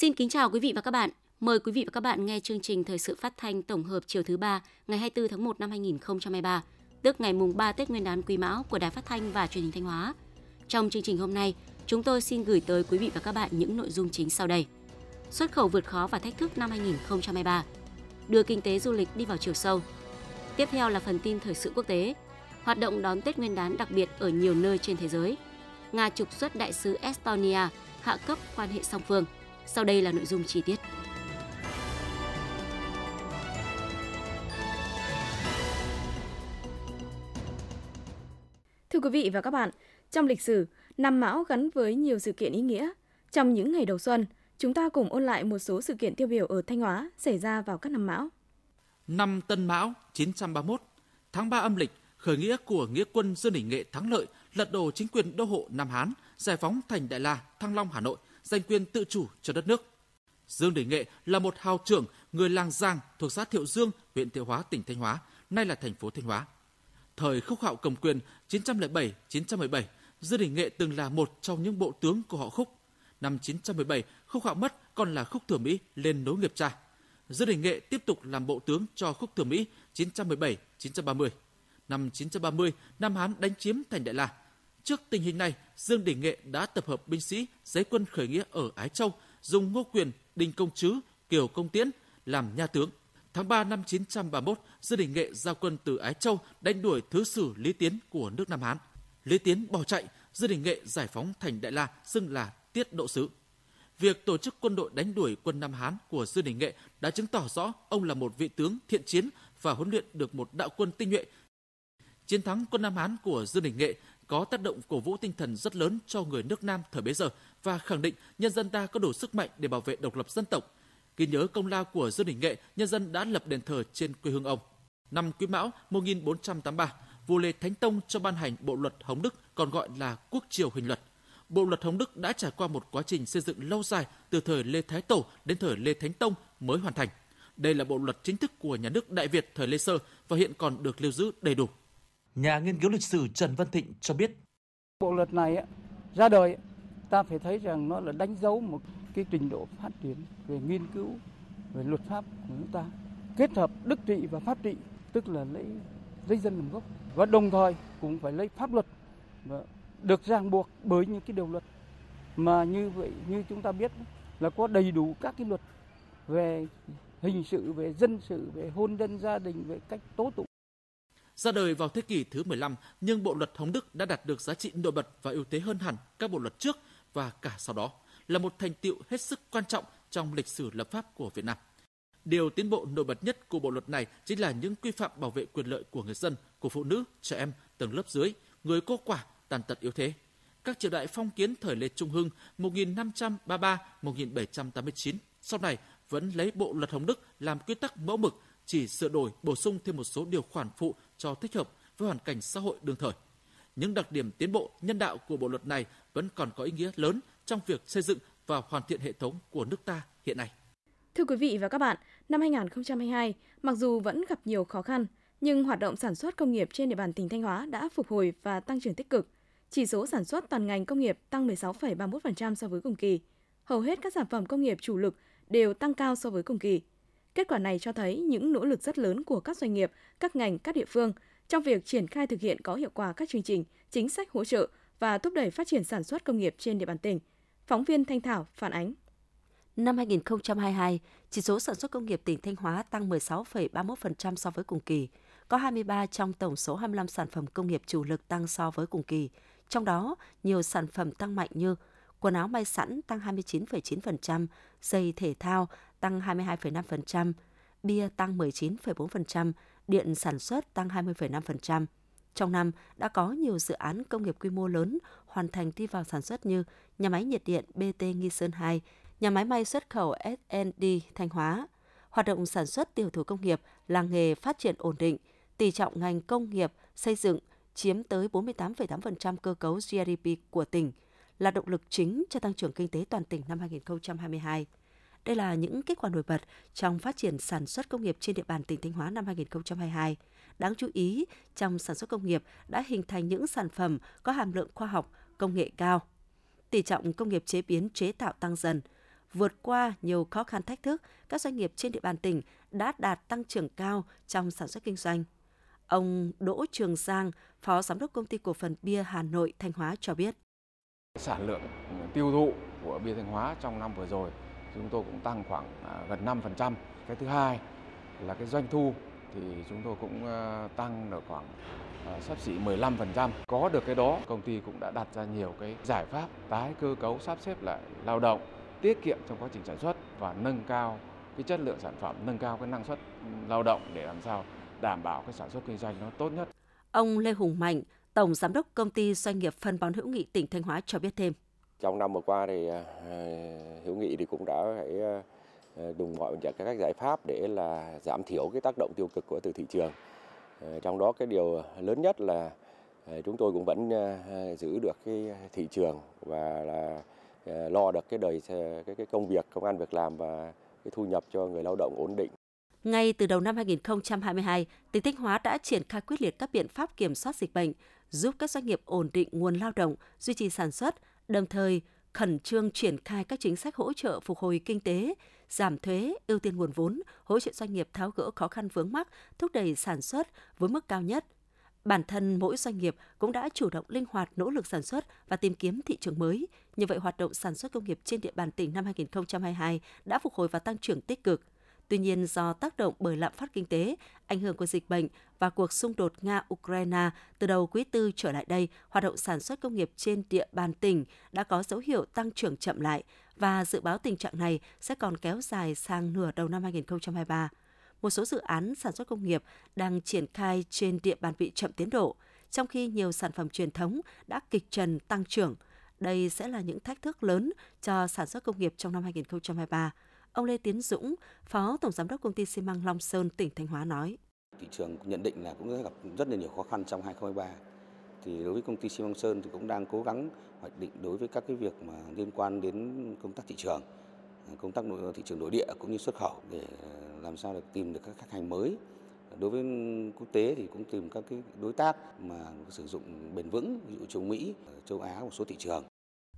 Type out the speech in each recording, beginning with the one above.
Xin kính chào quý vị và các bạn. Mời quý vị và các bạn nghe chương trình Thời sự phát thanh tổng hợp chiều thứ ba ngày 24 tháng 1 năm 2023, tức ngày mùng 3 Tết Nguyên đán Quý Mão của Đài Phát thanh và Truyền hình Thanh Hóa. Trong chương trình hôm nay, chúng tôi xin gửi tới quý vị và các bạn những nội dung chính sau đây. Xuất khẩu vượt khó và thách thức năm 2023, đưa kinh tế du lịch đi vào chiều sâu. Tiếp theo là phần tin thời sự quốc tế, hoạt động đón Tết Nguyên đán đặc biệt ở nhiều nơi trên thế giới. Nga trục xuất đại sứ Estonia, hạ cấp quan hệ song phương. Sau đây là nội dung chi tiết. Thưa quý vị và các bạn, trong lịch sử, năm Mão gắn với nhiều sự kiện ý nghĩa. Trong những ngày đầu xuân, chúng ta cùng ôn lại một số sự kiện tiêu biểu ở Thanh Hóa xảy ra vào các năm Mão. Năm Tân Mão 931, tháng 3 âm lịch, khởi nghĩa của nghĩa quân Dương Đình Nghệ thắng lợi, lật đổ chính quyền đô hộ Nam Hán, giải phóng thành Đại La, Thăng Long, Hà Nội, giành quyền tự chủ cho đất nước. Dương Đình Nghệ là một hào trưởng, người làng Giang thuộc xã Thiệu Dương, huyện Thiệu Hóa, tỉnh Thanh Hóa, nay là thành phố Thanh Hóa. Thời Khúc Hạo cầm quyền 907-917, Dương Đình Nghệ từng là một trong những bộ tướng của họ Khúc. Năm 917, Khúc Hạo mất còn là Khúc Thừa Mỹ lên nối nghiệp cha. Dương Đình Nghệ tiếp tục làm bộ tướng cho Khúc Thừa Mỹ 917-930. Năm 930, Nam Hán đánh chiếm thành Đại La. Trước tình hình này, Dương Đình Nghệ đã tập hợp binh sĩ giấy quân khởi nghĩa ở Ái Châu, dùng Ngô Quyền, Đinh Công Trứ, Kiều Công Tiễn làm nha tướng. Tháng 3 năm 931, Dương Đình Nghệ giao quân từ Ái Châu đánh đuổi thứ sử Lý Tiến của nước Nam Hán. Lý Tiến bỏ chạy, Dương Đình Nghệ giải phóng thành Đại La, xưng là Tiết Độ Sứ. Việc tổ chức quân đội đánh đuổi quân Nam Hán của Dương Đình Nghệ đã chứng tỏ rõ ông là một vị tướng thiện chiến và huấn luyện được một đạo quân tinh nhuệ. Chiến thắng quân Nam Hán của Dương Đình Nghệ có tác động cổ vũ tinh thần rất lớn cho người nước Nam thời bấy giờ và khẳng định nhân dân ta có đủ sức mạnh để bảo vệ độc lập dân tộc. Ghi nhớ công lao của Dương Đình Nghệ, nhân dân đã lập đền thờ trên quê hương ông. Năm Quý Mão 1483, vua Lê Thánh Tông cho ban hành bộ luật Hồng Đức còn gọi là Quốc triều hình luật. Bộ luật Hồng Đức đã trải qua một quá trình xây dựng lâu dài từ thời Lê Thái Tổ đến thời Lê Thánh Tông mới hoàn thành. Đây là bộ luật chính thức của nhà nước Đại Việt thời Lê Sơ và hiện còn được lưu giữ đầy đủ. Nhà nghiên cứu lịch sử Trần Văn Thịnh cho biết. Bộ luật này ra đời, ta phải thấy rằng nó là đánh dấu một cái trình độ phát triển về nghiên cứu, về luật pháp của chúng ta, kết hợp đức trị và pháp trị, tức là lấy lấy dân làm gốc, và đồng thời cũng phải lấy pháp luật và được ràng buộc bởi những cái điều luật mà như vậy, như chúng ta biết là có đầy đủ các cái luật về hình sự, về dân sự, về hôn nhân gia đình, về cách tố tụng ra đời vào thế kỷ thứ 15, nhưng bộ luật Hồng Đức đã đạt được giá trị nổi bật và ưu thế hơn hẳn các bộ luật trước và cả sau đó, là một thành tiệu hết sức quan trọng trong lịch sử lập pháp của Việt Nam. Điều tiến bộ nổi bật nhất của bộ luật này chính là những quy phạm bảo vệ quyền lợi của người dân, của phụ nữ, trẻ em, tầng lớp dưới, người cô quả, tàn tật yếu thế. Các triều đại phong kiến thời Lê Trung Hưng 1533-1789 sau này vẫn lấy bộ luật Hồng Đức làm quy tắc mẫu mực, chỉ sửa đổi bổ sung thêm một số điều khoản phụ cho thích hợp với hoàn cảnh xã hội đương thời. Những đặc điểm tiến bộ nhân đạo của bộ luật này vẫn còn có ý nghĩa lớn trong việc xây dựng và hoàn thiện hệ thống của nước ta hiện nay. Thưa quý vị và các bạn, năm 2022, mặc dù vẫn gặp nhiều khó khăn, nhưng hoạt động sản xuất công nghiệp trên địa bàn tỉnh Thanh Hóa đã phục hồi và tăng trưởng tích cực. Chỉ số sản xuất toàn ngành công nghiệp tăng 16,31% so với cùng kỳ. Hầu hết các sản phẩm công nghiệp chủ lực đều tăng cao so với cùng kỳ. Kết quả này cho thấy những nỗ lực rất lớn của các doanh nghiệp, các ngành, các địa phương trong việc triển khai thực hiện có hiệu quả các chương trình, chính sách hỗ trợ và thúc đẩy phát triển sản xuất công nghiệp trên địa bàn tỉnh. Phóng viên Thanh Thảo phản ánh. Năm 2022, chỉ số sản xuất công nghiệp tỉnh Thanh Hóa tăng 16,31% so với cùng kỳ. Có 23 trong tổng số 25 sản phẩm công nghiệp chủ lực tăng so với cùng kỳ. Trong đó, nhiều sản phẩm tăng mạnh như quần áo may sẵn tăng 29,9%, giày thể thao tăng 22,5%, bia tăng 19,4%, điện sản xuất tăng 20,5%. Trong năm, đã có nhiều dự án công nghiệp quy mô lớn hoàn thành đi vào sản xuất như nhà máy nhiệt điện BT Nghi Sơn 2, nhà máy may xuất khẩu SND Thanh Hóa. Hoạt động sản xuất tiểu thủ công nghiệp, làng nghề phát triển ổn định, tỷ trọng ngành công nghiệp, xây dựng chiếm tới 48,8% cơ cấu GDP của tỉnh, là động lực chính cho tăng trưởng kinh tế toàn tỉnh năm 2022. Đây là những kết quả nổi bật trong phát triển sản xuất công nghiệp trên địa bàn tỉnh Thanh Hóa năm 2022. Đáng chú ý, trong sản xuất công nghiệp đã hình thành những sản phẩm có hàm lượng khoa học, công nghệ cao. Tỷ trọng công nghiệp chế biến chế tạo tăng dần. vượt qua nhiều khó khăn thách thức, các doanh nghiệp trên địa bàn tỉnh đã đạt tăng trưởng cao trong sản xuất kinh doanh. Ông Đỗ Trường Giang, Phó Giám đốc Công ty Cổ phần Bia Hà Nội Thanh Hóa cho biết. Sản lượng tiêu thụ của bia Thanh Hóa trong năm vừa rồi chúng tôi cũng tăng khoảng à, gần 5%. Cái thứ hai là cái doanh thu thì chúng tôi cũng ờ, tăng được khoảng ờ, sắp xỉ 15%. Có được cái đó, công ty cũng đã đặt ra nhiều cái giải pháp tái cơ cấu sắp xếp lại lao động, tiết kiệm trong quá trình sản xuất và nâng cao cái chất lượng sản phẩm, nâng cao cái năng suất ừ, lao động để làm sao đảm bảo cái sản xuất kinh doanh nó tốt nhất. Ông Lê Hùng Mạnh, Tổng Giám đốc Công ty Doanh nghiệp Phân bón hữu nghị tỉnh Thanh Hóa cho biết thêm. Trong năm vừa qua thì à, à, hữu nghị thì cũng đã phải à, đùng mọi các giải pháp để là giảm thiểu cái tác động tiêu cực của từ thị trường. Trong đó cái điều lớn nhất là chúng tôi cũng vẫn giữ được cái thị trường và là lo được cái đời cái cái công việc công an việc làm và cái thu nhập cho người lao động ổn định. Ngay từ đầu năm 2022, tỉnh Thanh Hóa đã triển khai quyết liệt các biện pháp kiểm soát dịch bệnh, giúp các doanh nghiệp ổn định nguồn lao động, duy trì sản xuất, đồng thời khẩn trương triển khai các chính sách hỗ trợ phục hồi kinh tế, giảm thuế, ưu tiên nguồn vốn, hỗ trợ doanh nghiệp tháo gỡ khó khăn vướng mắc, thúc đẩy sản xuất với mức cao nhất. Bản thân mỗi doanh nghiệp cũng đã chủ động linh hoạt nỗ lực sản xuất và tìm kiếm thị trường mới. Như vậy, hoạt động sản xuất công nghiệp trên địa bàn tỉnh năm 2022 đã phục hồi và tăng trưởng tích cực – Tuy nhiên, do tác động bởi lạm phát kinh tế, ảnh hưởng của dịch bệnh và cuộc xung đột Nga-Ukraine từ đầu quý tư trở lại đây, hoạt động sản xuất công nghiệp trên địa bàn tỉnh đã có dấu hiệu tăng trưởng chậm lại và dự báo tình trạng này sẽ còn kéo dài sang nửa đầu năm 2023. Một số dự án sản xuất công nghiệp đang triển khai trên địa bàn bị chậm tiến độ, trong khi nhiều sản phẩm truyền thống đã kịch trần tăng trưởng. Đây sẽ là những thách thức lớn cho sản xuất công nghiệp trong năm 2023. Ông Lê Tiến Dũng, Phó Tổng Giám đốc Công ty xi măng Long Sơn, tỉnh Thanh Hóa nói. Thị trường nhận định là cũng gặp rất là nhiều khó khăn trong 2023. Thì đối với công ty xi măng Sơn thì cũng đang cố gắng hoạch định đối với các cái việc mà liên quan đến công tác thị trường, công tác nội thị trường nội địa cũng như xuất khẩu để làm sao để tìm được các khách hàng mới. Đối với quốc tế thì cũng tìm các cái đối tác mà sử dụng bền vững, ví dụ châu Mỹ, châu Á một số thị trường.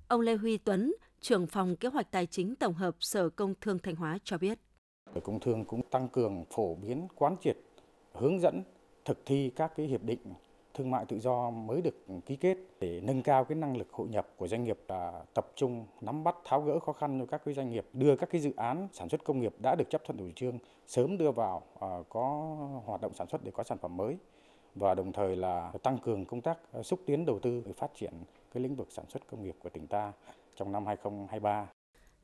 Ông Lê Huy Tuấn, trưởng phòng kế hoạch tài chính tổng hợp Sở Công Thương Thanh Hóa cho biết. Công Thương cũng tăng cường phổ biến quán triệt, hướng dẫn thực thi các cái hiệp định thương mại tự do mới được ký kết để nâng cao cái năng lực hội nhập của doanh nghiệp là tập trung nắm bắt tháo gỡ khó khăn cho các cái doanh nghiệp đưa các cái dự án sản xuất công nghiệp đã được chấp thuận chủ trương sớm đưa vào uh, có hoạt động sản xuất để có sản phẩm mới và đồng thời là tăng cường công tác xúc tiến đầu tư để phát triển cái lĩnh vực sản xuất công nghiệp của tỉnh ta trong năm 2023.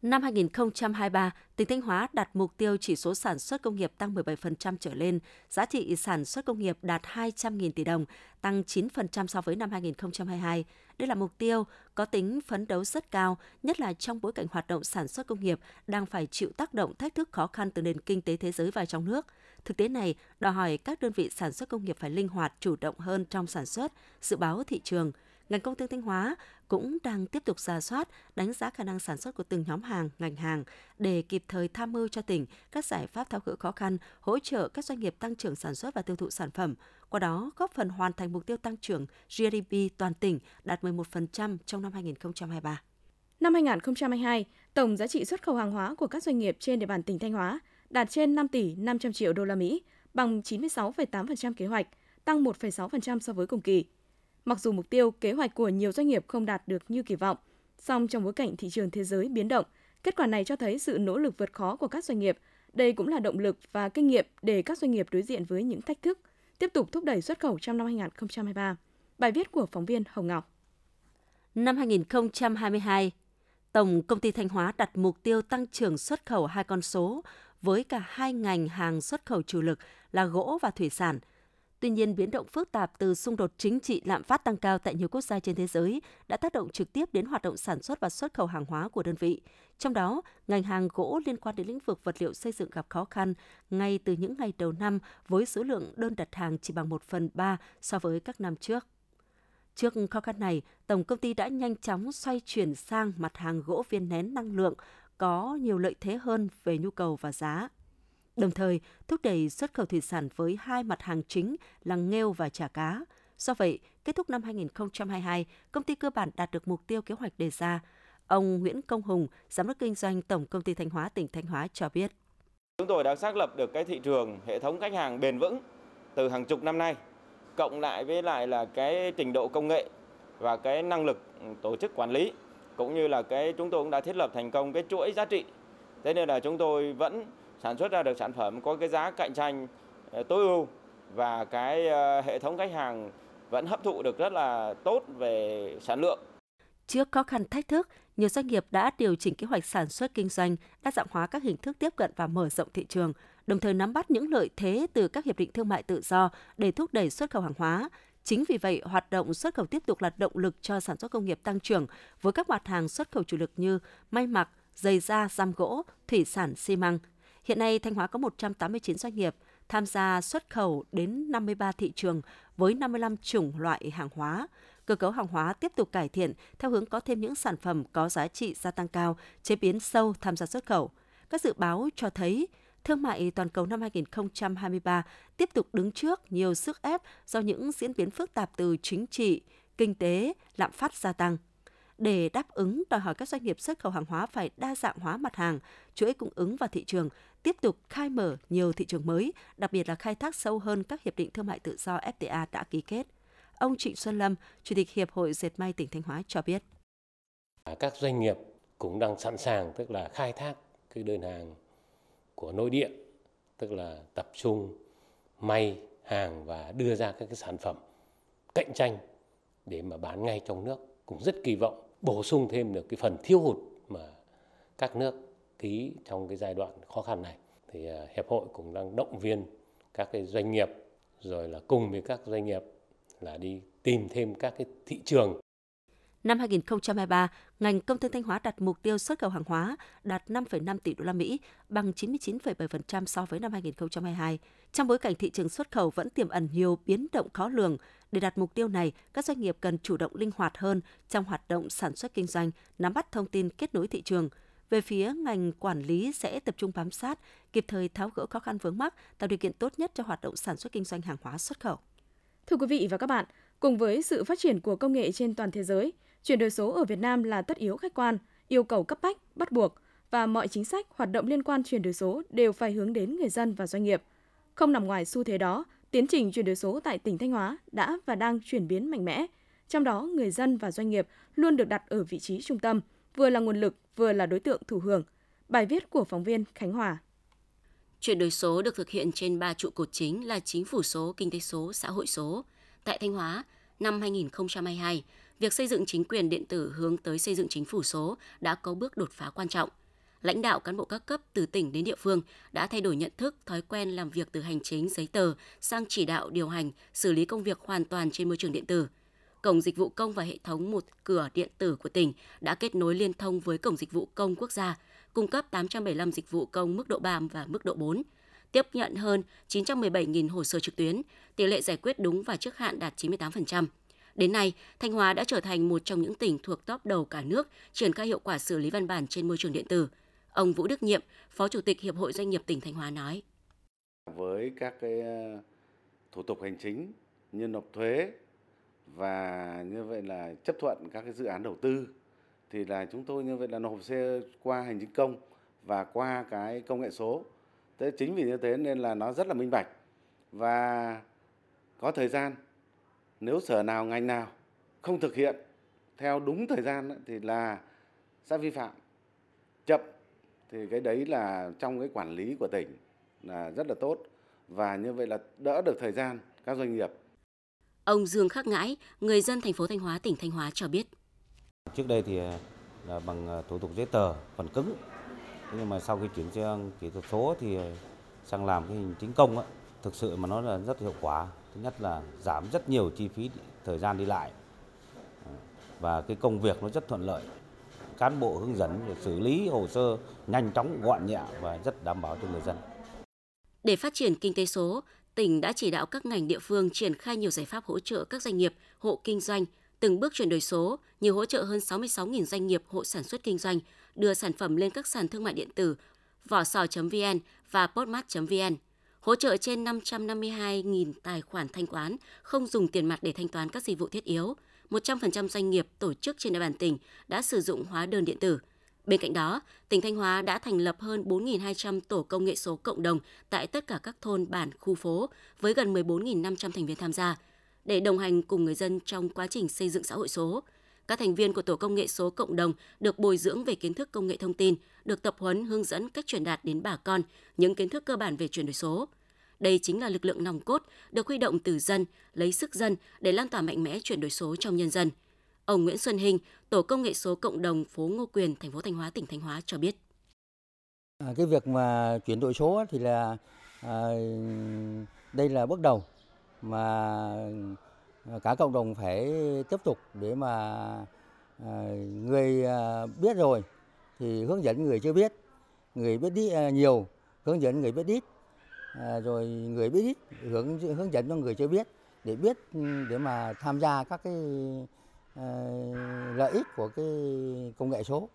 Năm 2023, tỉnh Thanh Hóa đặt mục tiêu chỉ số sản xuất công nghiệp tăng 17% trở lên, giá trị sản xuất công nghiệp đạt 200.000 tỷ đồng, tăng 9% so với năm 2022. Đây là mục tiêu có tính phấn đấu rất cao, nhất là trong bối cảnh hoạt động sản xuất công nghiệp đang phải chịu tác động thách thức khó khăn từ nền kinh tế thế giới và trong nước. Thực tế này đòi hỏi các đơn vị sản xuất công nghiệp phải linh hoạt, chủ động hơn trong sản xuất, dự báo thị trường – ngành công thương Thanh Hóa cũng đang tiếp tục giả soát, đánh giá khả năng sản xuất của từng nhóm hàng, ngành hàng để kịp thời tham mưu cho tỉnh các giải pháp tháo gỡ khó khăn, hỗ trợ các doanh nghiệp tăng trưởng sản xuất và tiêu thụ sản phẩm, qua đó góp phần hoàn thành mục tiêu tăng trưởng GDP toàn tỉnh đạt 11% trong năm 2023. Năm 2022, tổng giá trị xuất khẩu hàng hóa của các doanh nghiệp trên địa bàn tỉnh Thanh Hóa đạt trên 5 tỷ 500 triệu đô la Mỹ, bằng 96,8% kế hoạch, tăng 1,6% so với cùng kỳ. Mặc dù mục tiêu, kế hoạch của nhiều doanh nghiệp không đạt được như kỳ vọng, song trong bối cảnh thị trường thế giới biến động, kết quả này cho thấy sự nỗ lực vượt khó của các doanh nghiệp. Đây cũng là động lực và kinh nghiệm để các doanh nghiệp đối diện với những thách thức, tiếp tục thúc đẩy xuất khẩu trong năm 2023. Bài viết của phóng viên Hồng Ngọc. Năm 2022, Tổng công ty Thanh Hóa đặt mục tiêu tăng trưởng xuất khẩu hai con số với cả hai ngành hàng xuất khẩu chủ lực là gỗ và thủy sản – Tuy nhiên, biến động phức tạp từ xung đột chính trị lạm phát tăng cao tại nhiều quốc gia trên thế giới đã tác động trực tiếp đến hoạt động sản xuất và xuất khẩu hàng hóa của đơn vị. Trong đó, ngành hàng gỗ liên quan đến lĩnh vực vật liệu xây dựng gặp khó khăn ngay từ những ngày đầu năm với số lượng đơn đặt hàng chỉ bằng 1 phần 3 so với các năm trước. Trước khó khăn này, tổng công ty đã nhanh chóng xoay chuyển sang mặt hàng gỗ viên nén năng lượng có nhiều lợi thế hơn về nhu cầu và giá đồng thời thúc đẩy xuất khẩu thủy sản với hai mặt hàng chính là nghêu và chả cá. Do vậy, kết thúc năm 2022, công ty cơ bản đạt được mục tiêu kế hoạch đề ra. Ông Nguyễn Công Hùng, Giám đốc kinh doanh Tổng Công ty Thanh Hóa tỉnh Thanh Hóa cho biết. Chúng tôi đã xác lập được cái thị trường hệ thống khách hàng bền vững từ hàng chục năm nay, cộng lại với lại là cái trình độ công nghệ và cái năng lực tổ chức quản lý cũng như là cái chúng tôi cũng đã thiết lập thành công cái chuỗi giá trị. Thế nên là chúng tôi vẫn sản xuất ra được sản phẩm có cái giá cạnh tranh ờ, tối ưu và cái ờ, hệ thống khách hàng vẫn hấp thụ được rất là tốt về sản lượng. Trước khó khăn thách thức, nhiều doanh nghiệp đã điều chỉnh kế hoạch sản xuất kinh doanh, đa dạng hóa các hình thức tiếp cận và mở rộng thị trường, đồng thời nắm bắt những lợi thế từ các hiệp định thương mại tự do để thúc đẩy xuất khẩu hàng hóa. Chính vì vậy, hoạt động xuất khẩu tiếp tục là động lực cho sản xuất công nghiệp tăng trưởng với các mặt hàng xuất khẩu chủ lực như may mặc, giày da, giam gỗ, thủy sản, xi măng. Hiện nay, Thanh Hóa có 189 doanh nghiệp tham gia xuất khẩu đến 53 thị trường với 55 chủng loại hàng hóa. Cơ cấu hàng hóa tiếp tục cải thiện theo hướng có thêm những sản phẩm có giá trị gia tăng cao, chế biến sâu tham gia xuất khẩu. Các dự báo cho thấy thương mại toàn cầu năm 2023 tiếp tục đứng trước nhiều sức ép do những diễn biến phức tạp từ chính trị, kinh tế, lạm phát gia tăng. Để đáp ứng đòi hỏi các doanh nghiệp xuất khẩu hàng hóa phải đa dạng hóa mặt hàng, chuỗi cung ứng và thị trường, tiếp tục khai mở nhiều thị trường mới, đặc biệt là khai thác sâu hơn các hiệp định thương mại tự do FTA đã ký kết. Ông Trịnh Xuân Lâm, Chủ tịch Hiệp hội Dệt may tỉnh Thanh Hóa cho biết. Các doanh nghiệp cũng đang sẵn sàng tức là khai thác cái đơn hàng của nội địa, tức là tập trung may hàng và đưa ra các cái sản phẩm cạnh tranh để mà bán ngay trong nước cũng rất kỳ vọng bổ sung thêm được cái phần thiếu hụt mà các nước ký trong cái giai đoạn khó khăn này. Thì à, hiệp hội cũng đang động viên các cái doanh nghiệp, rồi là cùng với các doanh nghiệp là đi tìm thêm các cái thị trường Năm 2023, ngành công thương Thanh Hóa đặt mục tiêu xuất khẩu hàng hóa đạt 5,5 tỷ đô la Mỹ, bằng 99,7% so với năm 2022. Trong bối cảnh thị trường xuất khẩu vẫn tiềm ẩn nhiều biến động khó lường, để đạt mục tiêu này, các doanh nghiệp cần chủ động linh hoạt hơn trong hoạt động sản xuất kinh doanh, nắm bắt thông tin kết nối thị trường. Về phía ngành quản lý sẽ tập trung bám sát, kịp thời tháo gỡ khó khăn vướng mắc, tạo điều kiện tốt nhất cho hoạt động sản xuất kinh doanh hàng hóa xuất khẩu. Thưa quý vị và các bạn, cùng với sự phát triển của công nghệ trên toàn thế giới, chuyển đổi số ở Việt Nam là tất yếu khách quan, yêu cầu cấp bách, bắt buộc và mọi chính sách, hoạt động liên quan chuyển đổi số đều phải hướng đến người dân và doanh nghiệp. Không nằm ngoài xu thế đó, tiến trình chuyển đổi số tại tỉnh Thanh Hóa đã và đang chuyển biến mạnh mẽ. Trong đó, người dân và doanh nghiệp luôn được đặt ở vị trí trung tâm, vừa là nguồn lực, vừa là đối tượng thụ hưởng. Bài viết của phóng viên Khánh Hòa. Chuyển đổi số được thực hiện trên ba trụ cột chính là chính phủ số, kinh tế số, xã hội số. Tại Thanh Hóa, năm 2022, việc xây dựng chính quyền điện tử hướng tới xây dựng chính phủ số đã có bước đột phá quan trọng. Lãnh đạo cán bộ các cấp từ tỉnh đến địa phương đã thay đổi nhận thức, thói quen làm việc từ hành chính, giấy tờ sang chỉ đạo, điều hành, xử lý công việc hoàn toàn trên môi trường điện tử. Cổng dịch vụ công và hệ thống một cửa điện tử của tỉnh đã kết nối liên thông với Cổng dịch vụ công quốc gia, cung cấp 875 dịch vụ công mức độ 3 và mức độ 4, tiếp nhận hơn 917.000 hồ sơ trực tuyến, tỷ lệ giải quyết đúng và trước hạn đạt 98%. Đến nay, Thanh Hóa đã trở thành một trong những tỉnh thuộc top đầu cả nước triển khai hiệu quả xử lý văn bản trên môi trường điện tử. Ông Vũ Đức Nhiệm, Phó Chủ tịch Hiệp hội Doanh nghiệp tỉnh Thanh Hóa nói. Với các cái ờ, thủ tục hành chính như nộp thuế và như vậy là chấp thuận các cái dự án đầu tư thì là chúng tôi như vậy là nộp hồ sơ qua hành chính công và qua cái công nghệ số. Thế chính vì như thế nên là nó rất là minh bạch và có thời gian nếu sở nào ngành nào không thực hiện theo đúng thời gian thì là sẽ vi phạm chậm thì cái đấy là trong cái quản lý của tỉnh là rất là tốt và như vậy là đỡ được thời gian các doanh nghiệp. Ông Dương Khắc Ngãi, người dân thành phố Thanh Hóa, tỉnh Thanh Hóa cho biết. Trước đây thì là bằng thủ tục giấy tờ phần cứng. Nhưng mà sau khi chuyển sang kỹ thuật số thì sang làm cái hình chính công á, thực sự mà nó là rất hiệu quả thứ nhất là giảm rất nhiều chi phí thời gian đi lại. Và cái công việc nó rất thuận lợi. Cán bộ hướng dẫn để xử lý hồ sơ nhanh chóng gọn nhẹ và rất đảm bảo cho người dân. Để phát triển kinh tế số, tỉnh đã chỉ đạo các ngành địa phương triển khai nhiều giải pháp hỗ trợ các doanh nghiệp, hộ kinh doanh. Từng bước chuyển đổi số, như hỗ trợ hơn 66.000 doanh nghiệp hộ sản xuất kinh doanh đưa sản phẩm lên các sàn thương mại điện tử vỏ sò.vn và postmart.vn hỗ trợ trên 552.000 tài khoản thanh toán không dùng tiền mặt để thanh toán các dịch vụ thiết yếu, 100% doanh nghiệp tổ chức trên địa bàn tỉnh đã sử dụng hóa đơn điện tử. Bên cạnh đó, tỉnh Thanh Hóa đã thành lập hơn 4.200 tổ công nghệ số cộng đồng tại tất cả các thôn, bản, khu phố với gần 14.500 thành viên tham gia để đồng hành cùng người dân trong quá trình xây dựng xã hội số. Các thành viên của tổ công nghệ số cộng đồng được bồi dưỡng về kiến thức công nghệ thông tin, được tập huấn hướng dẫn cách truyền đạt đến bà con những kiến thức cơ bản về chuyển đổi số. Đây chính là lực lượng nòng cốt được huy động từ dân, lấy sức dân để lan tỏa mạnh mẽ chuyển đổi số trong nhân dân. Ông Nguyễn Xuân Hình, tổ công nghệ số cộng đồng phố Ngô Quyền, thành phố Thanh Hóa, tỉnh Thanh Hóa cho biết. À, cái việc mà chuyển đổi số thì là à, đây là bước đầu mà Ờ, cả cộng đồng phải tiếp tục để mà ờ, người ờ, biết rồi thì hướng dẫn người chưa biết, người biết đi nhiều hướng dẫn người biết ít, rồi người biết ít hướng hướng dẫn cho người chưa biết để biết ừ, để mà tham gia các cái lợi ích của cái công nghệ số.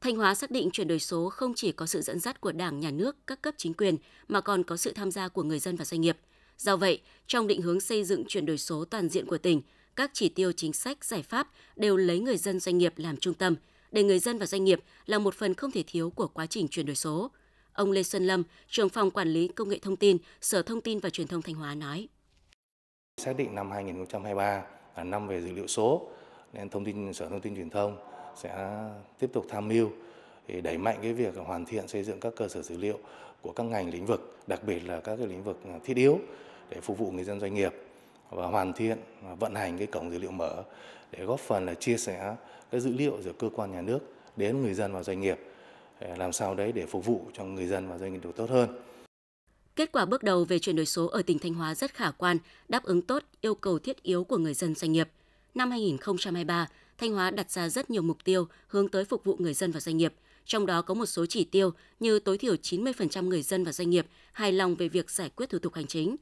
Thanh Hóa xác định chuyển đổi số không chỉ có sự dẫn dắt của Đảng, Nhà nước, các cấp chính quyền mà còn có sự tham gia của người dân và doanh nghiệp. Do vậy, trong định hướng xây dựng chuyển đổi số toàn diện của tỉnh, các chỉ tiêu chính sách, giải pháp đều lấy người dân doanh nghiệp làm trung tâm, để người dân và doanh nghiệp là một phần không thể thiếu của quá trình chuyển đổi số. Ông Lê Xuân Lâm, trưởng phòng quản lý công nghệ thông tin, Sở Thông tin và Truyền thông Thanh Hóa nói. Xác định năm 2023 là năm về dữ liệu số, nên thông tin Sở Thông tin Truyền thông sẽ tiếp tục tham mưu để đẩy mạnh cái việc hoàn thiện xây dựng các cơ sở dữ liệu của các ngành lĩnh vực, đặc biệt là các cái lĩnh vực thiết yếu để phục vụ người dân doanh nghiệp và hoàn thiện vận hành cái cổng dữ liệu mở để góp phần là chia sẻ cái dữ liệu giữa cơ quan nhà nước đến người dân và doanh nghiệp làm sao đấy để phục vụ cho người dân và doanh nghiệp được tốt hơn. Kết quả bước đầu về chuyển đổi số ở tỉnh Thanh Hóa rất khả quan, đáp ứng tốt yêu cầu thiết yếu của người dân doanh nghiệp. Năm 2023, Thanh Hóa đặt ra rất nhiều mục tiêu hướng tới phục vụ người dân và doanh nghiệp, trong đó có một số chỉ tiêu như tối thiểu 90% người dân và doanh nghiệp hài lòng về việc giải quyết thủ tục hành chính.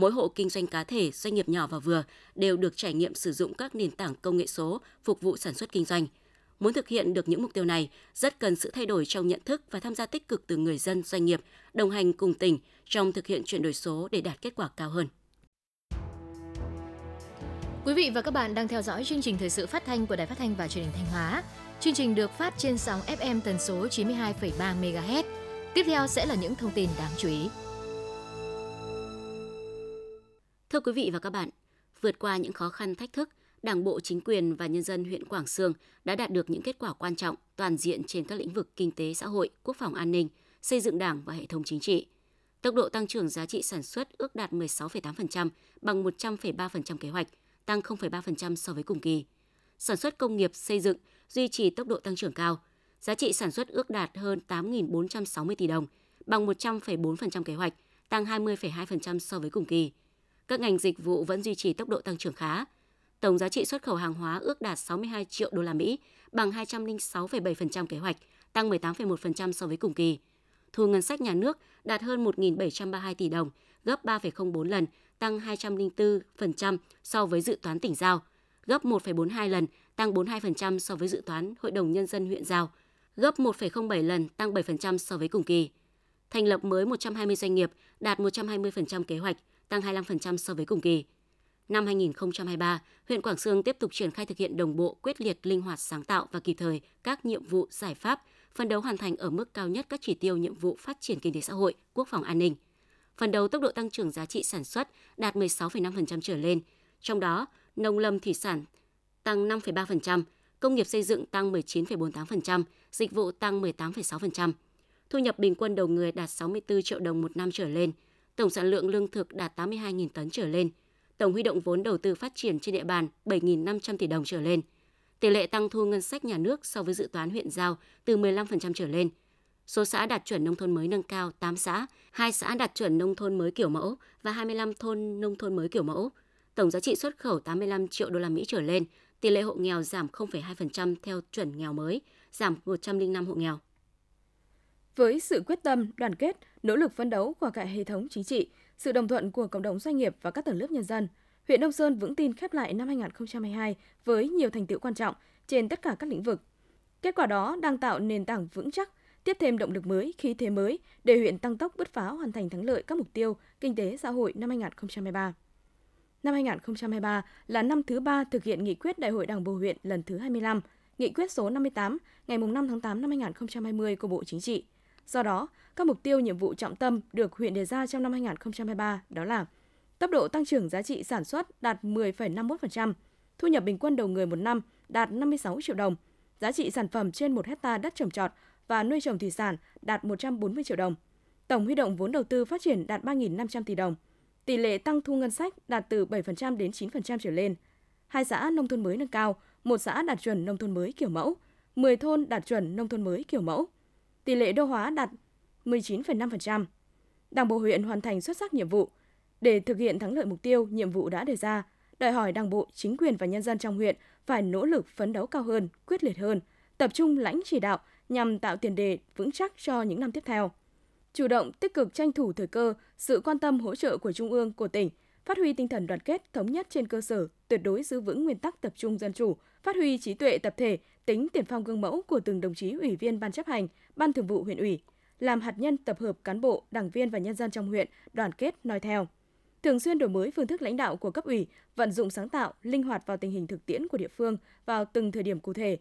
Mỗi hộ kinh doanh cá thể, doanh nghiệp nhỏ và vừa đều được trải nghiệm sử dụng các nền tảng công nghệ số phục vụ sản xuất kinh doanh. Muốn thực hiện được những mục tiêu này, rất cần sự thay đổi trong nhận thức và tham gia tích cực từ người dân, doanh nghiệp, đồng hành cùng tỉnh trong thực hiện chuyển đổi số để đạt kết quả cao hơn. Quý vị và các bạn đang theo dõi chương trình thời sự phát thanh của Đài Phát thanh và Truyền hình Thanh Hóa. Chương trình được phát trên sóng FM tần số 92,3 MHz. Tiếp theo sẽ là những thông tin đáng chú ý. Thưa quý vị và các bạn, vượt qua những khó khăn thách thức, Đảng bộ, chính quyền và nhân dân huyện Quảng Sương đã đạt được những kết quả quan trọng toàn diện trên các lĩnh vực kinh tế xã hội, quốc phòng an ninh, xây dựng Đảng và hệ thống chính trị. Tốc độ tăng trưởng giá trị sản xuất ước đạt 16,8%, bằng 100,3% kế hoạch, tăng 0,3% so với cùng kỳ. Sản xuất công nghiệp xây dựng duy trì tốc độ tăng trưởng cao. Giá trị sản xuất ước đạt hơn 8.460 tỷ đồng, bằng 100,4% kế hoạch, tăng 20,2% so với cùng kỳ. Các ngành dịch vụ vẫn duy trì tốc độ tăng trưởng khá. Tổng giá trị xuất khẩu hàng hóa ước đạt 62 triệu đô la Mỹ, bằng 206,7% kế hoạch, tăng 18,1% so với cùng kỳ. Thu ngân sách nhà nước đạt hơn 1.732 tỷ đồng, gấp 3,04 lần, tăng 204% so với dự toán tỉnh giao, gấp 1,42 lần, tăng 42% so với dự toán Hội đồng Nhân dân huyện giao, gấp 1,07 lần, tăng 7% so với cùng kỳ. Thành lập mới 120 doanh nghiệp, đạt 120% kế hoạch, tăng 25% so với cùng kỳ. Năm 2023, huyện Quảng Sương tiếp tục triển khai thực hiện đồng bộ, quyết liệt, linh hoạt, sáng tạo và kịp thời các nhiệm vụ, giải pháp, phân đấu hoàn thành ở mức cao nhất các chỉ tiêu nhiệm vụ phát triển kinh tế xã hội, quốc phòng an ninh. Phần đầu tốc độ tăng trưởng giá trị sản xuất đạt 16,5% trở lên, trong đó nông lâm thủy sản tăng 5,3%, công nghiệp xây dựng tăng 19,48%, dịch vụ tăng 18,6%. Thu nhập bình quân đầu người đạt 64 triệu đồng một năm trở lên, tổng sản lượng lương thực đạt 82.000 tấn trở lên, tổng huy động vốn đầu tư phát triển trên địa bàn 7.500 tỷ đồng trở lên. Tỷ lệ tăng thu ngân sách nhà nước so với dự toán huyện giao từ 15% trở lên. Số xã đạt chuẩn nông thôn mới nâng cao 8 xã, 2 xã đạt chuẩn nông thôn mới kiểu mẫu và 25 thôn nông thôn mới kiểu mẫu. Tổng giá trị xuất khẩu 85 triệu đô la Mỹ trở lên, tỷ lệ hộ nghèo giảm 0,2% theo chuẩn nghèo mới, giảm 105 hộ nghèo. Với sự quyết tâm, đoàn kết, nỗ lực phấn đấu của cả hệ thống chính trị, sự đồng thuận của cộng đồng doanh nghiệp và các tầng lớp nhân dân, huyện Đông Sơn vững tin khép lại năm 2022 với nhiều thành tựu quan trọng trên tất cả các lĩnh vực. Kết quả đó đang tạo nền tảng vững chắc, tiếp thêm động lực mới, khí thế mới để huyện tăng tốc bứt phá hoàn thành thắng lợi các mục tiêu kinh tế xã hội năm 2023. năm 2023 là năm thứ ba thực hiện nghị quyết Đại hội Đảng bộ huyện lần thứ 25, nghị quyết số 58 ngày 5 tháng 8 năm 2020 của Bộ Chính trị. Do đó, các mục tiêu nhiệm vụ trọng tâm được huyện đề ra trong năm 2023 đó là tốc độ tăng trưởng giá trị sản xuất đạt 10,51%, thu nhập bình quân đầu người một năm đạt 56 triệu đồng, giá trị sản phẩm trên 1 hecta đất trồng trọt và nuôi trồng thủy sản đạt 140 triệu đồng. Tổng huy động vốn đầu tư phát triển đạt 3.500 tỷ đồng. Tỷ lệ tăng thu ngân sách đạt từ 7% đến 9% trở lên. Hai xã nông thôn mới nâng cao, một xã đạt chuẩn nông thôn mới kiểu mẫu, 10 thôn đạt chuẩn nông thôn mới kiểu mẫu. Tỷ lệ đô hóa đạt 19,5%. Đảng bộ huyện hoàn thành xuất sắc nhiệm vụ. Để thực hiện thắng lợi mục tiêu, nhiệm vụ đã đề ra, đòi hỏi Đảng bộ, chính quyền và nhân dân trong huyện phải nỗ lực phấn đấu cao hơn, quyết liệt hơn, tập trung lãnh chỉ đạo nhằm tạo tiền đề vững chắc cho những năm tiếp theo. Chủ động tích cực tranh thủ thời cơ, sự quan tâm hỗ trợ của Trung ương, của tỉnh, phát huy tinh thần đoàn kết thống nhất trên cơ sở tuyệt đối giữ vững nguyên tắc tập trung dân chủ, phát huy trí tuệ tập thể, tính tiền phong gương mẫu của từng đồng chí ủy viên ban chấp hành, ban thường vụ huyện ủy, làm hạt nhân tập hợp cán bộ, đảng viên và nhân dân trong huyện đoàn kết noi theo. Thường xuyên đổi mới phương thức lãnh đạo của cấp ủy, vận dụng sáng tạo, linh hoạt vào tình hình thực tiễn của địa phương vào từng thời điểm cụ thể.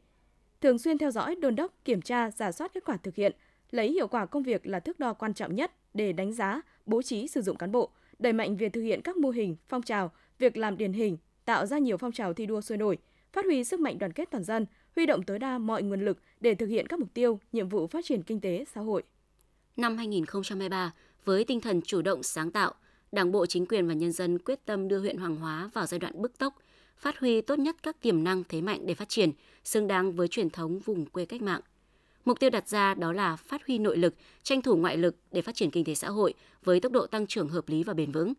Thường xuyên theo dõi, đôn đốc, kiểm tra, giả soát kết quả thực hiện, lấy hiệu quả công việc là thước đo quan trọng nhất để đánh giá, bố trí sử dụng cán bộ, đẩy mạnh việc thực hiện các mô hình, phong trào, việc làm điển hình, tạo ra nhiều phong trào thi đua sôi nổi, phát huy sức mạnh đoàn kết toàn dân, huy động tối đa mọi nguồn lực để thực hiện các mục tiêu, nhiệm vụ phát triển kinh tế xã hội. Năm 2023, với tinh thần chủ động sáng tạo, Đảng bộ chính quyền và nhân dân quyết tâm đưa huyện Hoàng Hóa vào giai đoạn bứt tốc, phát huy tốt nhất các tiềm năng thế mạnh để phát triển, xứng đáng với truyền thống vùng quê cách mạng. Mục tiêu đặt ra đó là phát huy nội lực, tranh thủ ngoại lực để phát triển kinh tế xã hội với tốc độ tăng trưởng hợp lý và bền vững.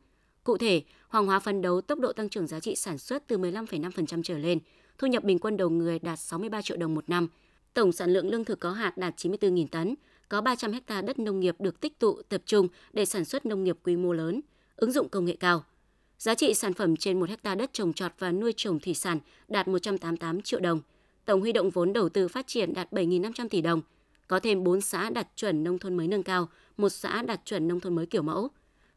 Cụ thể, Hoàng Hóa phấn đấu tốc độ tăng trưởng giá trị sản xuất từ 15,5% trở lên, thu nhập bình quân đầu người đạt 63 triệu đồng một năm, tổng sản lượng lương thực có hạt đạt 94.000 tấn, có 300 ha đất nông nghiệp được tích tụ tập trung để sản xuất nông nghiệp quy mô lớn, ứng dụng công nghệ cao. Giá trị sản phẩm trên 1 hecta đất trồng trọt và nuôi trồng thủy sản đạt 188 triệu đồng. Tổng huy động vốn đầu tư phát triển đạt 7.500 tỷ đồng. Có thêm 4 xã đạt chuẩn nông thôn mới nâng cao, một xã đạt chuẩn nông thôn mới kiểu mẫu.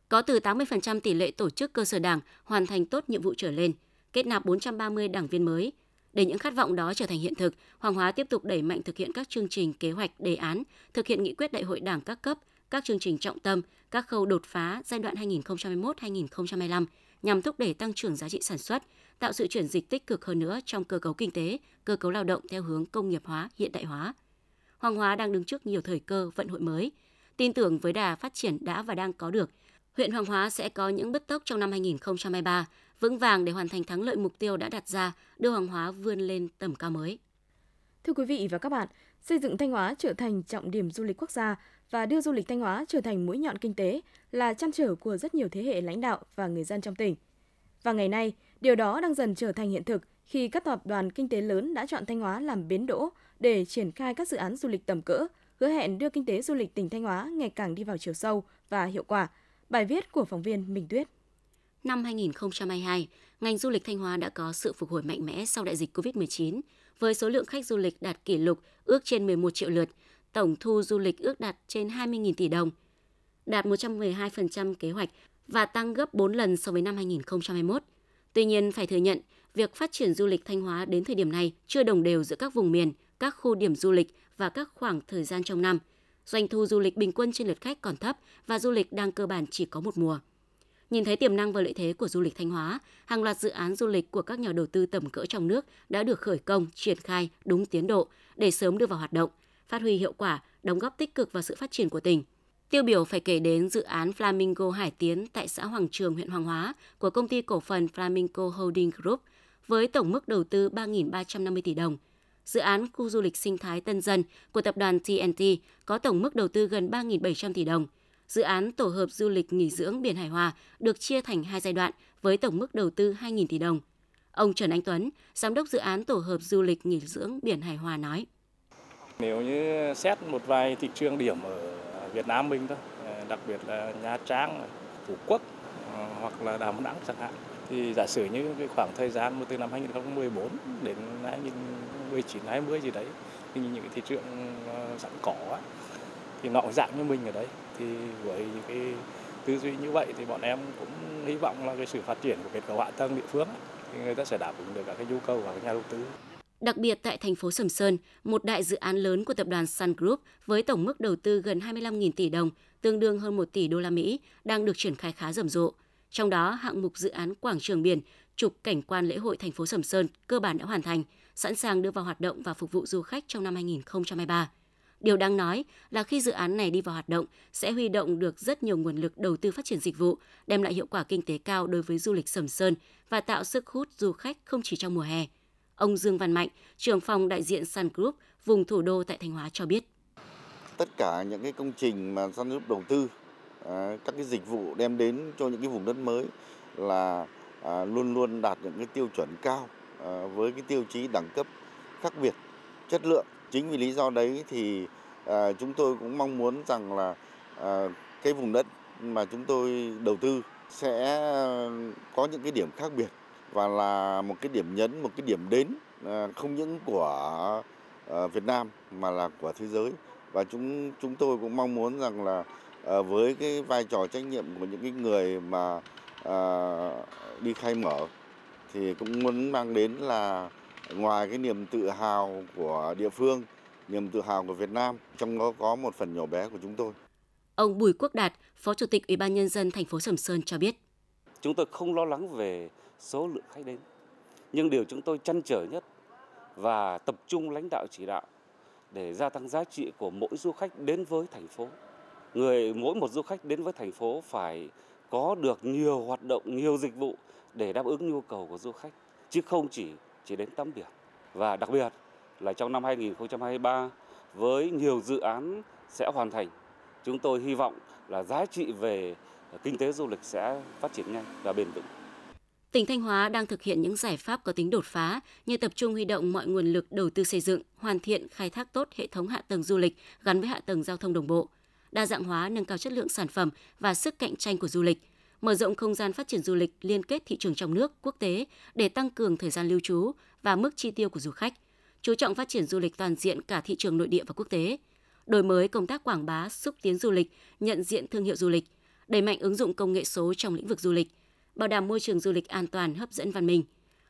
Có từ 80% tỷ lệ tổ chức cơ sở đảng hoàn thành tốt nhiệm vụ trở lên, kết nạp 430 đảng viên mới. Để những khát vọng đó trở thành hiện thực, Hoàng Hóa tiếp tục đẩy mạnh thực hiện các chương trình, kế hoạch, đề án, thực hiện nghị quyết đại hội đảng các cấp, các chương trình trọng tâm, các khâu đột phá giai đoạn 2021-2025 nhằm thúc đẩy tăng trưởng giá trị sản xuất, tạo sự chuyển dịch tích cực hơn nữa trong cơ cấu kinh tế, cơ cấu lao động theo hướng công nghiệp hóa, hiện đại hóa. Hoàng Hóa đang đứng trước nhiều thời cơ vận hội mới. Tin tưởng với đà phát triển đã và đang có được, huyện Hoàng Hóa sẽ có những bứt tốc trong năm 2023, vững vàng để hoàn thành thắng lợi mục tiêu đã đặt ra, đưa hàng Hóa vươn lên tầm cao mới. Thưa quý vị và các bạn, xây dựng Thanh Hóa trở thành trọng điểm du lịch quốc gia và đưa du lịch Thanh Hóa trở thành mũi nhọn kinh tế là trăn trở của rất nhiều thế hệ lãnh đạo và người dân trong tỉnh. Và ngày nay, điều đó đang dần trở thành hiện thực khi các tập đoàn kinh tế lớn đã chọn Thanh Hóa làm bến đỗ để triển khai các dự án du lịch tầm cỡ, hứa hẹn đưa kinh tế du lịch tỉnh Thanh Hóa ngày càng đi vào chiều sâu và hiệu quả. Bài viết của phóng viên Minh Tuyết. Năm 2022, ngành du lịch Thanh Hóa đã có sự phục hồi mạnh mẽ sau đại dịch COVID-19, với số lượng khách du lịch đạt kỷ lục ước trên 11 triệu lượt, tổng thu du lịch ước đạt trên 20.000 tỷ đồng, đạt 112% kế hoạch và tăng gấp 4 lần so với năm 2021. Tuy nhiên, phải thừa nhận, việc phát triển du lịch Thanh Hóa đến thời điểm này chưa đồng đều giữa các vùng miền, các khu điểm du lịch và các khoảng thời gian trong năm. Doanh thu du lịch bình quân trên lượt khách còn thấp và du lịch đang cơ bản chỉ có một mùa. Nhìn thấy tiềm năng và lợi thế của du lịch Thanh Hóa, hàng loạt dự án du lịch của các nhà đầu tư tầm cỡ trong nước đã được khởi công, triển khai đúng tiến độ để sớm đưa vào hoạt động, phát huy hiệu quả, đóng góp tích cực vào sự phát triển của tỉnh. Tiêu biểu phải kể đến dự án Flamingo Hải Tiến tại xã Hoàng Trường, huyện Hoàng Hóa của công ty cổ phần Flamingo Holding Group với tổng mức đầu tư 3.350 tỷ đồng. Dự án khu du lịch sinh thái Tân Dân của tập đoàn TNT có tổng mức đầu tư gần 3.700 tỷ đồng. Dự án tổ hợp du lịch nghỉ dưỡng Biển Hải Hòa được chia thành hai giai đoạn với tổng mức đầu tư 2.000 tỷ đồng. Ông Trần Anh Tuấn, giám đốc dự án tổ hợp du lịch nghỉ dưỡng Biển Hải Hòa nói. Nếu như xét một vài thị trường điểm ở Việt Nam mình thôi, đặc biệt là Nha Trang, Phú Quốc ờ, hoặc là Đà Nẵng chẳng hạn, thì giả sử như cái khoảng thời gian từ năm 2014 đến 2019 20 gì đấy thì những cái thị trường ờ, sẵn có thì nó dạng như mình ở đấy thì với những cái tư duy như vậy thì bọn em cũng hy vọng là cái sự phát triển của kết cấu hạ tầng địa phương thì người ta sẽ đáp ứng được các cái nhu cầu của các nhà đầu tư. Đặc biệt tại thành phố Sầm Sơn, một đại dự án lớn của tập đoàn Sun Group với tổng mức đầu tư gần 25.000 tỷ đồng, tương đương hơn 1 tỷ đô la Mỹ, đang được triển khai khá rầm rộ. Trong đó, hạng mục dự án quảng trường biển, trục cảnh quan lễ hội thành phố Sầm Sơn cơ bản đã hoàn thành, sẵn sàng đưa vào hoạt động và phục vụ du khách trong năm 2023. Điều đáng nói là khi dự án này đi vào hoạt động sẽ huy động được rất nhiều nguồn lực đầu tư phát triển dịch vụ, đem lại hiệu quả kinh tế cao đối với du lịch Sầm Sơn và tạo sức hút du khách không chỉ trong mùa hè. Ông Dương Văn Mạnh, trưởng phòng đại diện Sun Group vùng thủ đô tại Thanh Hóa cho biết. Tất cả những cái công trình mà Sun Group đầu tư, à, các cái dịch vụ đem đến cho những cái vùng đất mới là à, luôn luôn đạt những cái tiêu chuẩn cao à, với cái tiêu chí đẳng cấp khác biệt, chất lượng. Chính vì lý do đấy thì à, chúng tôi cũng mong muốn rằng là à, cái vùng đất mà chúng tôi đầu tư sẽ có những cái điểm khác biệt và là một cái điểm nhấn, một cái điểm đến à, không những của à, Việt Nam mà là của thế giới. Và chúng chúng tôi cũng mong muốn rằng là à, với cái vai trò trách nhiệm của những cái người mà à, đi khai mở thì cũng muốn mang đến là ngoài cái niềm tự hào của địa phương, niềm tự hào của Việt Nam, trong đó có một phần nhỏ bé của chúng tôi. Ông Bùi Quốc Đạt, Phó Chủ tịch Ủy ban nhân dân thành phố Sầm Sơn cho biết: Chúng tôi không lo lắng về số lượng khách đến. Nhưng điều chúng tôi chăn trở nhất và tập trung lãnh đạo chỉ đạo để gia tăng giá trị của mỗi du khách đến với thành phố. Người mỗi một du khách đến với thành phố phải có được nhiều hoạt động, nhiều dịch vụ để đáp ứng nhu cầu của du khách chứ không chỉ chỉ đến tắm biển. Và đặc biệt là trong năm 2023 với nhiều dự án sẽ hoàn thành, chúng tôi hy vọng là giá trị về kinh tế du lịch sẽ phát triển nhanh và bền vững. Tỉnh Thanh Hóa đang thực hiện những giải pháp có tính đột phá như tập trung huy động mọi nguồn lực đầu tư xây dựng, hoàn thiện, khai thác tốt hệ thống hạ tầng du lịch gắn với hạ tầng giao thông đồng bộ, đa dạng hóa nâng cao chất lượng sản phẩm và sức cạnh tranh của du lịch, mở rộng không gian phát triển du lịch liên kết thị trường trong nước, quốc tế để tăng cường thời gian lưu trú và mức chi tiêu của du khách, chú trọng phát triển du lịch toàn diện cả thị trường nội địa và quốc tế, đổi mới công tác quảng bá, xúc tiến du lịch, nhận diện thương hiệu du lịch, đẩy mạnh ứng dụng công nghệ số trong lĩnh vực du lịch – bảo đảm môi trường du lịch an toàn, hấp dẫn văn minh.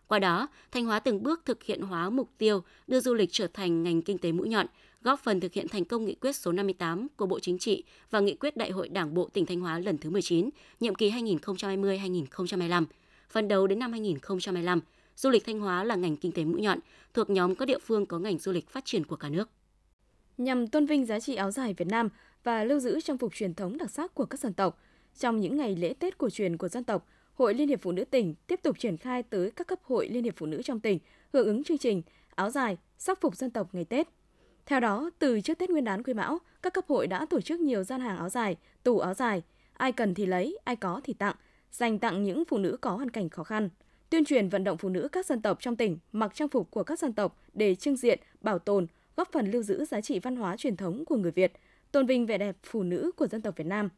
Qua đó, Thanh Hóa từng bước thực hiện hóa mục tiêu đưa du lịch trở thành ngành kinh tế mũi nhọn, góp phần thực hiện thành công nghị quyết số 58 của Bộ Chính trị và nghị quyết Đại hội Đảng bộ tỉnh Thanh Hóa lần thứ 19, nhiệm kỳ 2020-2025. Phần đầu đến năm 2025, du lịch Thanh Hóa là ngành kinh tế mũi nhọn, thuộc nhóm các địa phương có ngành du lịch phát triển của cả nước. Nhằm tôn vinh giá trị áo dài Việt Nam và lưu giữ trang phục truyền thống đặc sắc của các dân tộc, trong những ngày lễ Tết cổ truyền của dân tộc, Hội Liên hiệp Phụ nữ tỉnh tiếp tục triển khai tới các cấp hội Liên hiệp Phụ nữ trong tỉnh hưởng ứng chương trình áo dài, sắc phục dân tộc ngày Tết. Theo đó, từ trước Tết Nguyên đán Quý Mão, các cấp hội đã tổ chức nhiều gian hàng áo dài, tủ áo dài, ai cần thì lấy, ai có thì tặng, dành tặng những phụ nữ có hoàn cảnh khó khăn. Tuyên truyền vận động phụ nữ các dân tộc trong tỉnh mặc trang phục của các dân tộc để trưng diện, bảo tồn, góp phần lưu giữ giá trị văn hóa truyền thống của người Việt, tôn vinh vẻ đẹp phụ nữ của dân tộc Việt Nam.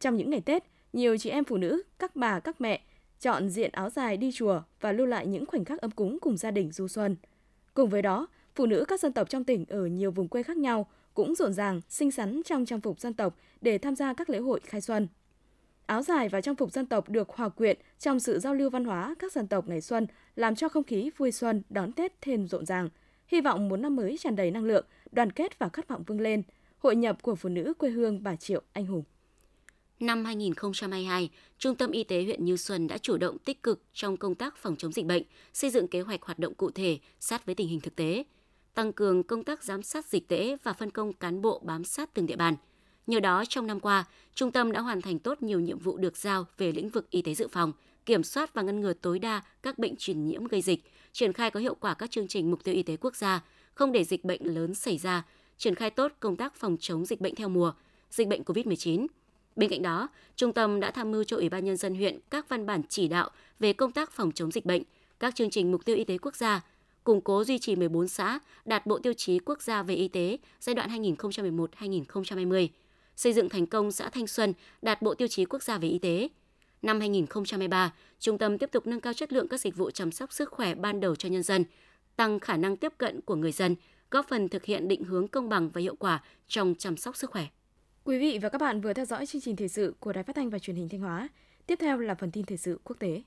Trong những ngày Tết, nhiều chị em phụ nữ, các bà, các mẹ chọn diện áo dài đi chùa và lưu lại những khoảnh khắc ấm cúng cùng gia đình du xuân. Cùng với đó, phụ nữ các dân tộc trong tỉnh ở nhiều vùng quê khác nhau cũng rộn ràng, xinh xắn trong trang phục dân tộc để tham gia các lễ hội khai xuân. Áo dài và trang phục dân tộc được hòa quyện trong sự giao lưu văn hóa các dân tộc ngày xuân, làm cho không khí vui xuân đón Tết thêm rộn ràng. Hy vọng một năm mới tràn đầy năng lượng, đoàn kết và khát vọng vươn lên. Hội nhập của phụ nữ quê hương Bà Triệu Anh Hùng. Năm 2022, Trung tâm Y tế huyện Như Xuân đã chủ động tích cực trong công tác phòng chống dịch bệnh, xây dựng kế hoạch hoạt động cụ thể sát với tình hình thực tế, tăng cường công tác giám sát dịch tễ và phân công cán bộ bám sát từng địa bàn. Nhờ đó, trong năm qua, trung tâm đã hoàn thành tốt nhiều nhiệm vụ được giao về lĩnh vực y tế dự phòng, kiểm soát và ngăn ngừa tối đa các bệnh truyền nhiễm gây dịch, triển khai có hiệu quả các chương trình mục tiêu y tế quốc gia, không để dịch bệnh lớn xảy ra, triển khai tốt công tác phòng chống dịch bệnh theo mùa, dịch bệnh COVID-19 Bên cạnh đó, trung tâm đã tham mưu cho Ủy ban nhân dân huyện các văn bản chỉ đạo về công tác phòng chống dịch bệnh, các chương trình mục tiêu y tế quốc gia, củng cố duy trì 14 xã đạt bộ tiêu chí quốc gia về y tế giai đoạn 2011-2020, xây dựng thành công xã Thanh Xuân đạt bộ tiêu chí quốc gia về y tế. Năm 2023, trung tâm tiếp tục nâng cao chất lượng các dịch vụ chăm sóc sức khỏe ban đầu cho nhân dân, tăng khả năng tiếp cận của người dân, góp phần thực hiện định hướng công bằng và hiệu quả trong chăm sóc sức khỏe. Quý vị và các bạn vừa theo dõi chương trình thời sự của Đài Phát thanh và Truyền hình Thanh Hóa. Tiếp theo là phần tin thời sự quốc tế.